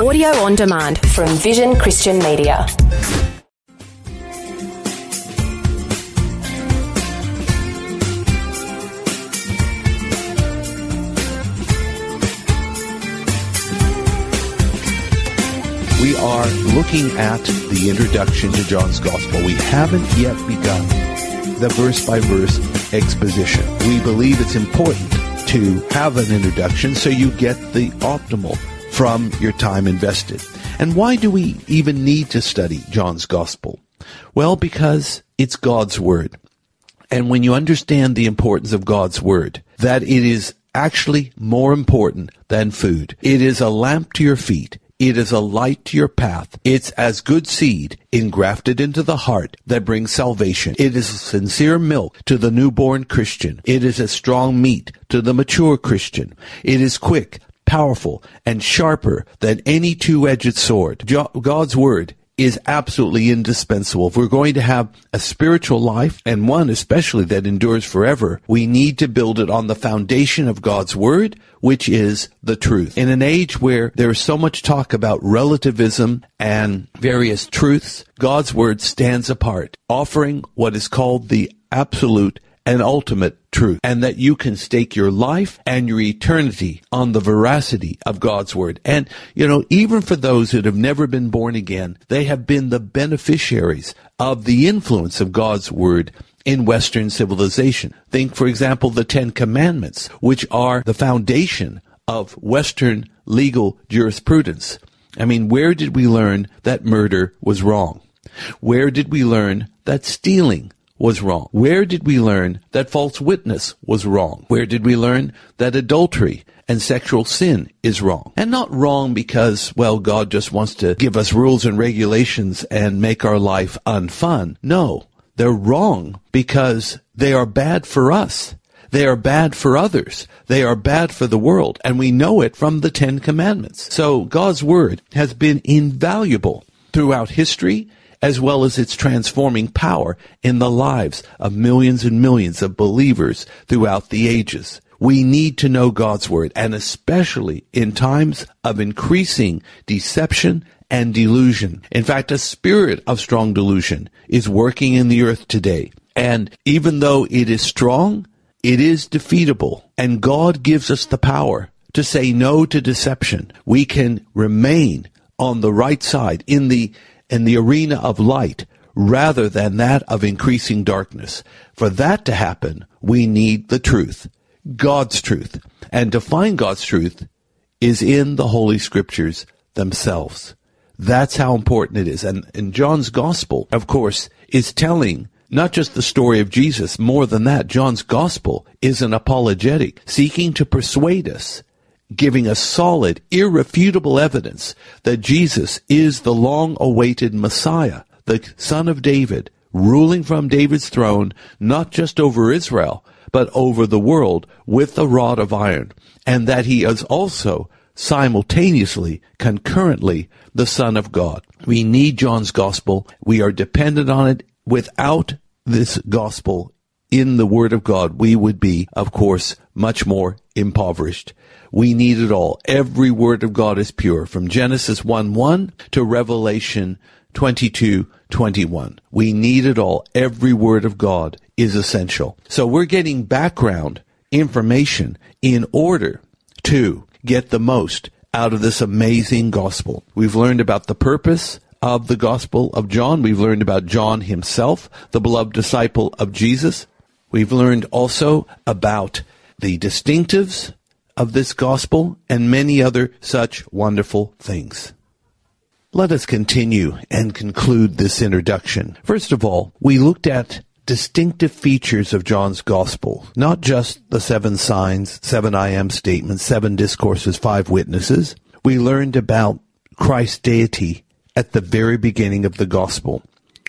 Audio on demand from Vision Christian Media. We are looking at the introduction to John's Gospel. We haven't yet begun the verse by verse exposition. We believe it's important to have an introduction so you get the optimal from your time invested. And why do we even need to study John's Gospel? Well, because it's God's Word. And when you understand the importance of God's Word, that it is actually more important than food. It is a lamp to your feet. It is a light to your path. It's as good seed engrafted into the heart that brings salvation. It is sincere milk to the newborn Christian. It is a strong meat to the mature Christian. It is quick, powerful, and sharper than any two-edged sword. God's word is absolutely indispensable. If we're going to have a spiritual life, and one especially that endures forever, we need to build it on the foundation of God's Word, which is the truth. In an age where there is so much talk about relativism and various truths, God's Word stands apart, offering what is called the absolute and ultimate truth, and that you can stake your life and your eternity on the veracity of God's word. And, you know, even for those that have never been born again, they have been the beneficiaries of the influence of God's word in Western civilization. Think, for example, the Ten Commandments, which are the foundation of Western legal jurisprudence. I mean, where did we learn that murder was wrong? Where did we learn that stealing was wrong? Where did we learn that false witness was wrong? Where did we learn that adultery and sexual sin is wrong? And not wrong because, well, God just wants to give us rules and regulations and make our life unfun. No, they're wrong because they are bad for us. They are bad for others. They are bad for the world. And we know it from the Ten Commandments. So God's Word has been invaluable throughout history as well as its transforming power in the lives of millions and millions of believers throughout the ages. We need to know God's Word, and especially in times of increasing deception and delusion. In fact, a spirit of strong delusion is working in the earth today. And even though it is strong, it is defeatable. And God gives us the power to say no to deception. We can remain on the right side in the in the arena of light rather than that of increasing darkness. For that to happen, we need the truth, God's truth. And to find God's truth is in the Holy Scriptures themselves. That's how important it is. And, and John's gospel, of course, is telling not just the story of Jesus. More than that, John's gospel is an apologetic, seeking to persuade us giving us solid, irrefutable evidence that Jesus is the long awaited Messiah, the son of David, ruling from David's throne, not just over Israel, but over the world with a rod of iron, and that he is also simultaneously, concurrently, the Son of God. We need John's gospel. We are dependent on it. Without this gospel in the Word of God, we would be, of course, much more impoverished. We need it all. Every word of God is pure from Genesis 1 1 to Revelation 22 21. We need it all. Every word of God is essential. So we're getting background information in order to get the most out of this amazing gospel. We've learned about the purpose of the gospel of John. We've learned about John himself, the beloved disciple of Jesus. We've learned also about the distinctives of this gospel and many other such wonderful things. Let us continue and conclude this introduction. First of all, we looked at distinctive features of John's gospel, not just the seven signs, seven I am statements, seven discourses, five witnesses. We learned about Christ's deity at the very beginning of the gospel.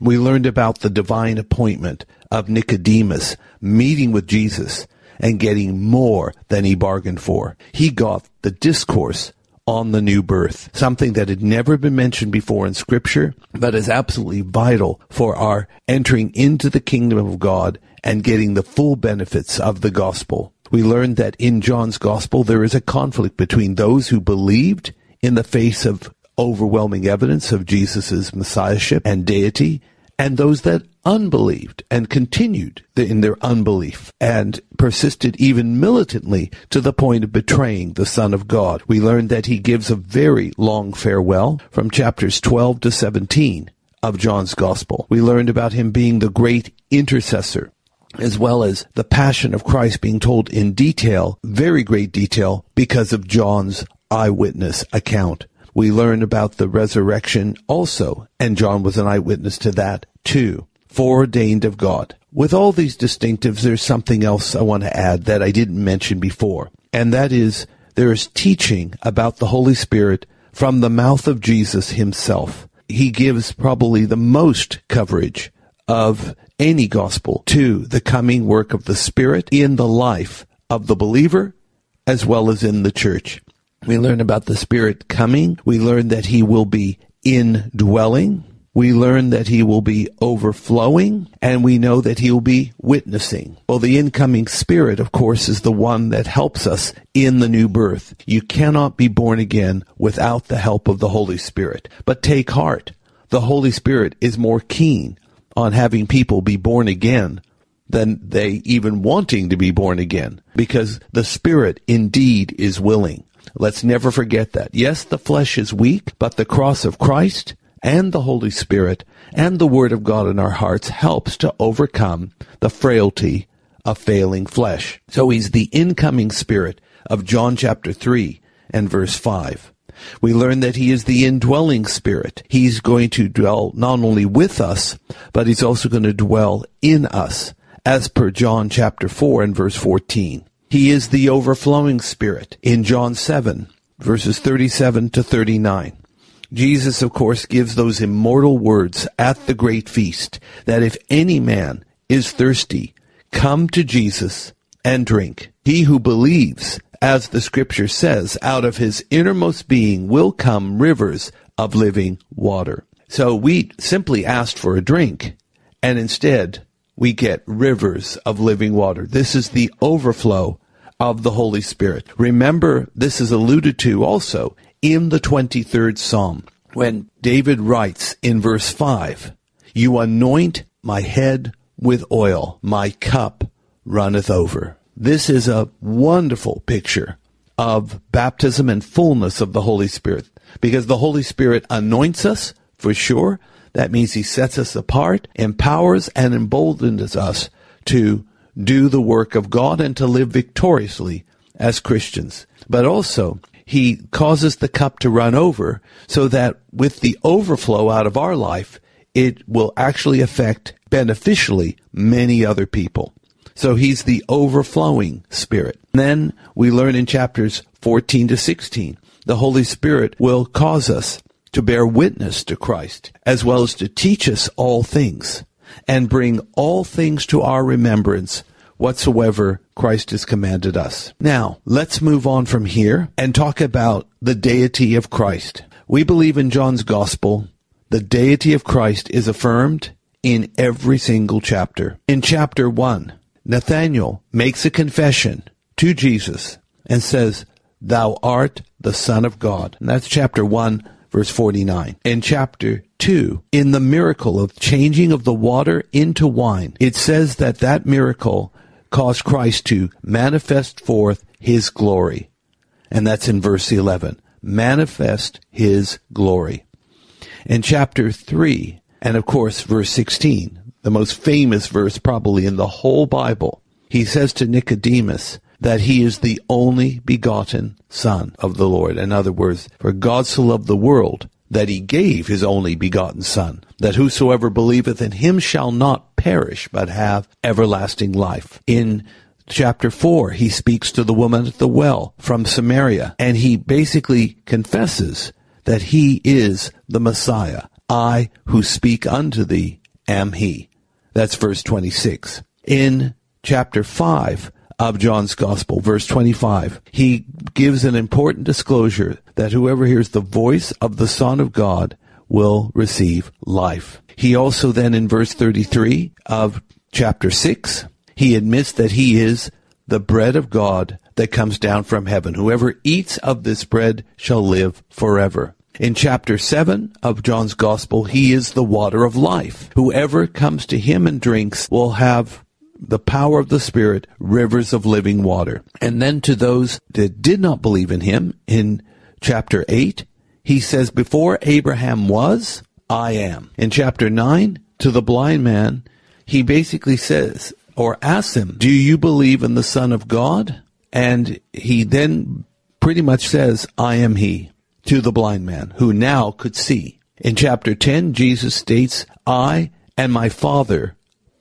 We learned about the divine appointment of Nicodemus meeting with Jesus and getting more than he bargained for. He got the discourse on the new birth, something that had never been mentioned before in scripture, but is absolutely vital for our entering into the kingdom of God and getting the full benefits of the gospel. We learned that in John's gospel there is a conflict between those who believed in the face of overwhelming evidence of Jesus' messiahship and deity, and those that unbelieved and continued in their unbelief and persisted even militantly to the point of betraying the Son of God. We learned that he gives a very long farewell from chapters 12 to 17 of John's Gospel. We learned about him being the great intercessor as well as the passion of Christ being told in detail, very great detail, because of John's eyewitness account. We learn about the resurrection also, and John was an eyewitness to that too, foreordained of God. With all these distinctives, there's something else I want to add that I didn't mention before, and that is there is teaching about the Holy Spirit from the mouth of Jesus himself. He gives probably the most coverage of any gospel to the coming work of the Spirit in the life of the believer as well as in the church. We learn about the Spirit coming. We learn that He will be indwelling. We learn that He will be overflowing. And we know that He will be witnessing. Well, the incoming Spirit, of course, is the one that helps us in the new birth. You cannot be born again without the help of the Holy Spirit. But take heart. The Holy Spirit is more keen on having people be born again than they even wanting to be born again because the spirit indeed is willing. Let's never forget that. Yes, the flesh is weak, but the cross of Christ and the Holy Spirit and the Word of God in our hearts helps to overcome the frailty of failing flesh. So he's the incoming spirit of John chapter 3 and verse 5. We learn that he is the indwelling spirit. He's going to dwell not only with us, but he's also going to dwell in us, as per John chapter 4 and verse 14. He is the overflowing spirit in John 7, verses 37 to 39. Jesus, of course, gives those immortal words at the great feast that if any man is thirsty, come to Jesus and drink. He who believes as the scripture says, out of his innermost being will come rivers of living water. So we simply asked for a drink, and instead we get rivers of living water. This is the overflow of the Holy Spirit. Remember, this is alluded to also in the 23rd Psalm when David writes in verse 5, You anoint my head with oil, my cup runneth over. This is a wonderful picture of baptism and fullness of the Holy Spirit because the Holy Spirit anoints us for sure. That means he sets us apart, empowers and emboldens us to do the work of God and to live victoriously as Christians. But also, he causes the cup to run over so that with the overflow out of our life, it will actually affect beneficially many other people. So he's the overflowing Spirit. Then we learn in chapters 14 to 16, the Holy Spirit will cause us to bear witness to Christ, as well as to teach us all things, and bring all things to our remembrance whatsoever Christ has commanded us. Now, let's move on from here and talk about the deity of Christ. We believe in John's Gospel, the deity of Christ is affirmed in every single chapter. In chapter 1, Nathanael makes a confession to Jesus and says, Thou art the Son of God. And that's chapter 1, verse 49. In chapter 2, in the miracle of changing of the water into wine, it says that that miracle caused Christ to manifest forth his glory. And that's in verse 11. Manifest his glory. In chapter 3, and of course, verse 16, the most famous verse probably in the whole Bible. He says to Nicodemus that he is the only begotten Son of the Lord. In other words, for God so loved the world that he gave his only begotten Son, that whosoever believeth in him shall not perish, but have everlasting life. In chapter 4, he speaks to the woman at the well from Samaria, and he basically confesses that he is the Messiah. I who speak unto thee am he. That's verse 26. In chapter 5 of John's Gospel, verse 25, he gives an important disclosure that whoever hears the voice of the Son of God will receive life. He also then in verse 33 of chapter 6, he admits that he is the bread of God that comes down from heaven. Whoever eats of this bread shall live forever. In chapter 7 of John's Gospel, he is the water of life. Whoever comes to him and drinks will have the power of the Spirit, rivers of living water. And then to those that did not believe in him, in chapter 8, he says, Before Abraham was, I am. In chapter 9, to the blind man, he basically says, or asks him, Do you believe in the Son of God? And he then pretty much says, I am he, to the blind man, who now could see. In chapter 10, Jesus states, I and my Father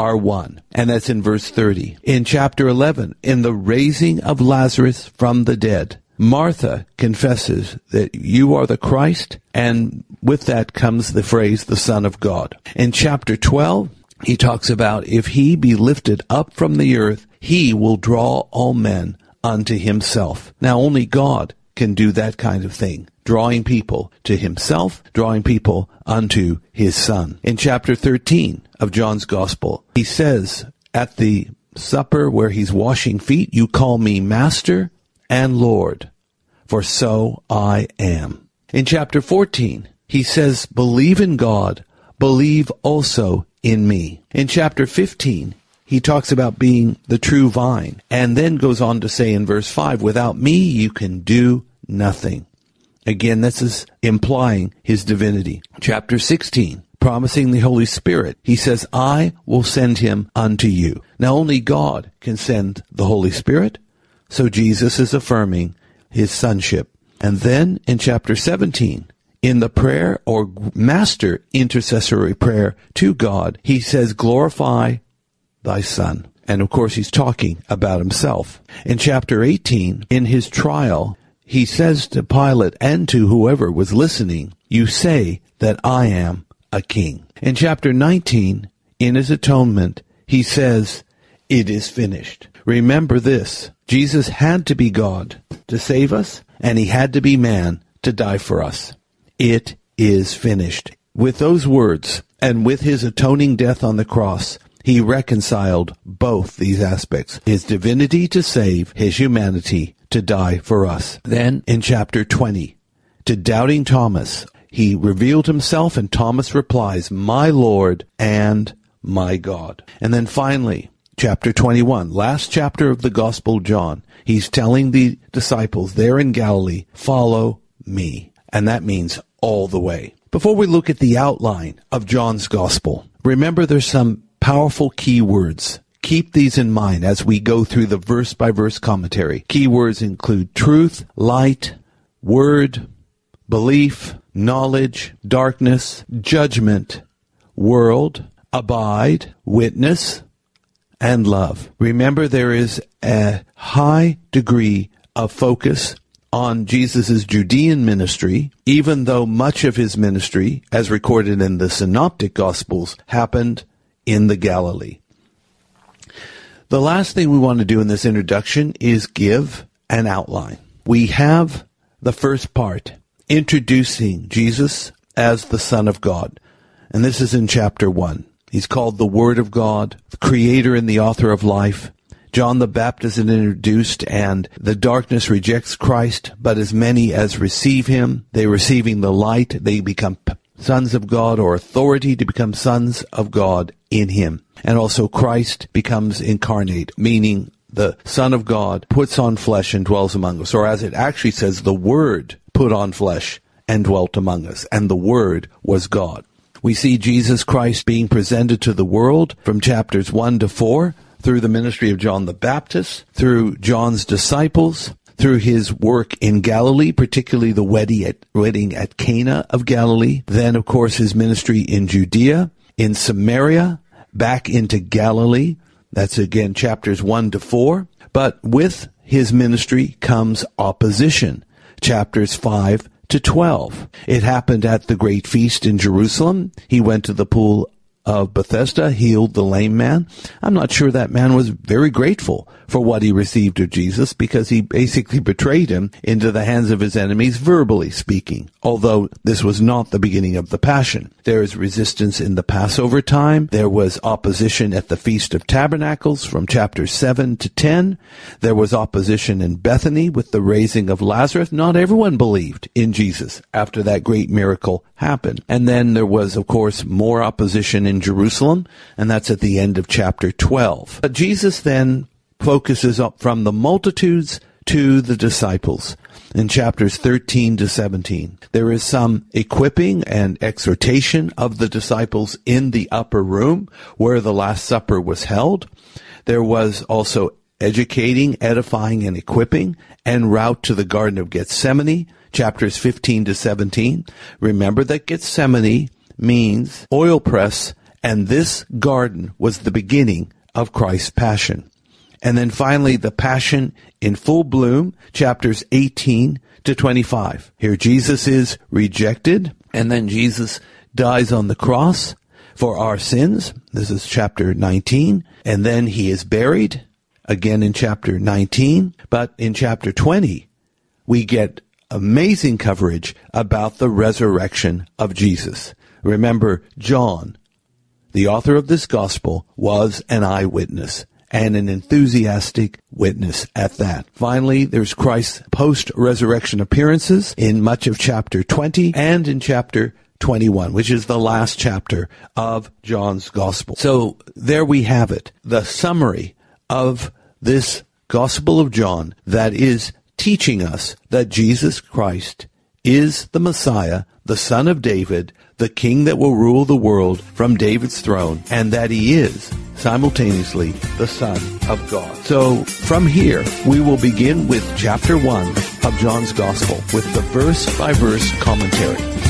are one. And that's in verse 30. In chapter 11, in the raising of Lazarus from the dead, Martha confesses that you are the Christ, and with that comes the phrase, the Son of God. In chapter 12, he talks about if he be lifted up from the earth, he will draw all men unto himself. Now only God can do that kind of thing, drawing people to himself, drawing people unto his son. In chapter 13 of John's gospel, he says at the supper where he's washing feet, you call me master and Lord, for so I am. In chapter 14, he says, believe in God, believe also in me. In chapter 15, he talks about being the true vine and then goes on to say in verse 5, without me you can do nothing. Again, this is implying his divinity. Chapter 16, promising the Holy Spirit. He says, I will send him unto you. Now only God can send the Holy Spirit. So Jesus is affirming his sonship. And then in chapter 17, in the prayer or master intercessory prayer to God, he says, glorify thy son. And of course, he's talking about himself. In chapter 18, in his trial, he says to Pilate and to whoever was listening, you say that I am a king. In chapter 19, in his atonement, he says, it is finished. Remember this. Jesus had to be God to save us, and he had to be man to die for us. It is finished. With those words, and with his atoning death on the cross, he reconciled both these aspects his divinity to save, his humanity to die for us. Then in chapter 20, to doubting Thomas, he revealed himself, and Thomas replies, My Lord and my God. And then finally, chapter 21, last chapter of the Gospel John, he's telling the disciples there in Galilee, follow me. And that means all the way. Before we look at the outline of John's Gospel, remember there's some powerful key words. Keep these in mind as we go through the verse by verse commentary. Key words include truth, light, word, belief, knowledge, darkness, judgment, world, abide, witness, and love. Remember, there is a high degree of focus on Jesus' Judean ministry, even though much of his ministry, as recorded in the Synoptic Gospels, happened in the Galilee. The last thing we want to do in this introduction is give an outline. We have the first part, introducing Jesus as the Son of God. And this is in chapter 1. He's called the Word of God, the Creator and the Author of life. John the Baptist is introduced and the darkness rejects Christ, but as many as receive him, they receiving the light, they become sons of God or authority to become sons of God in him. And also Christ becomes incarnate, meaning the Son of God puts on flesh and dwells among us. Or as it actually says, the Word put on flesh and dwelt among us. And the Word was God. We see Jesus Christ being presented to the world from chapters 1 to 4 through the ministry of John the Baptist, through John's disciples, through his work in Galilee, particularly the wedding at, wedding at Cana of Galilee, then of course his ministry in Judea, in Samaria, back into Galilee. That's again chapters 1 to 4. But with his ministry comes opposition. Chapters 5 to 12. It happened at the great feast in Jerusalem. He went to the pool of Bethesda healed the lame man. I'm not sure that man was very grateful for what he received of Jesus because he basically betrayed him into the hands of his enemies, verbally speaking, although this was not the beginning of the Passion. There is resistance in the Passover time. There was opposition at the Feast of Tabernacles from chapter 7 to 10. There was opposition in Bethany with the raising of Lazarus. Not everyone believed in Jesus after that great miracle happened. And then there was, of course, more opposition in Jerusalem, and that's at the end of chapter 12. But Jesus then focuses up from the multitudes to the disciples in chapters 13 to 17. There is some equipping and exhortation of the disciples in the upper room where the Last Supper was held. There was also educating, edifying, and equipping en route to the Garden of Gethsemane, chapters 15 to 17. Remember that Gethsemane means oil press, and this garden was the beginning of Christ's passion. And then finally, the Passion in full bloom, chapters 18 to 25. Here Jesus is rejected, and then Jesus dies on the cross for our sins. This is chapter 19. And then he is buried, again in chapter 19. But in chapter 20, we get amazing coverage about the resurrection of Jesus. Remember, John, the author of this gospel, was an eyewitness and an enthusiastic witness at that. Finally, there's Christ's post-resurrection appearances in much of chapter 20 and in chapter 21, which is the last chapter of John's Gospel. So there we have it, the summary of this Gospel of John that is teaching us that Jesus Christ is the Messiah, the Son of David, the King that will rule the world from David's throne, and that he is simultaneously the Son of God. So from here, we will begin with chapter 1 of John's Gospel with the verse by verse commentary.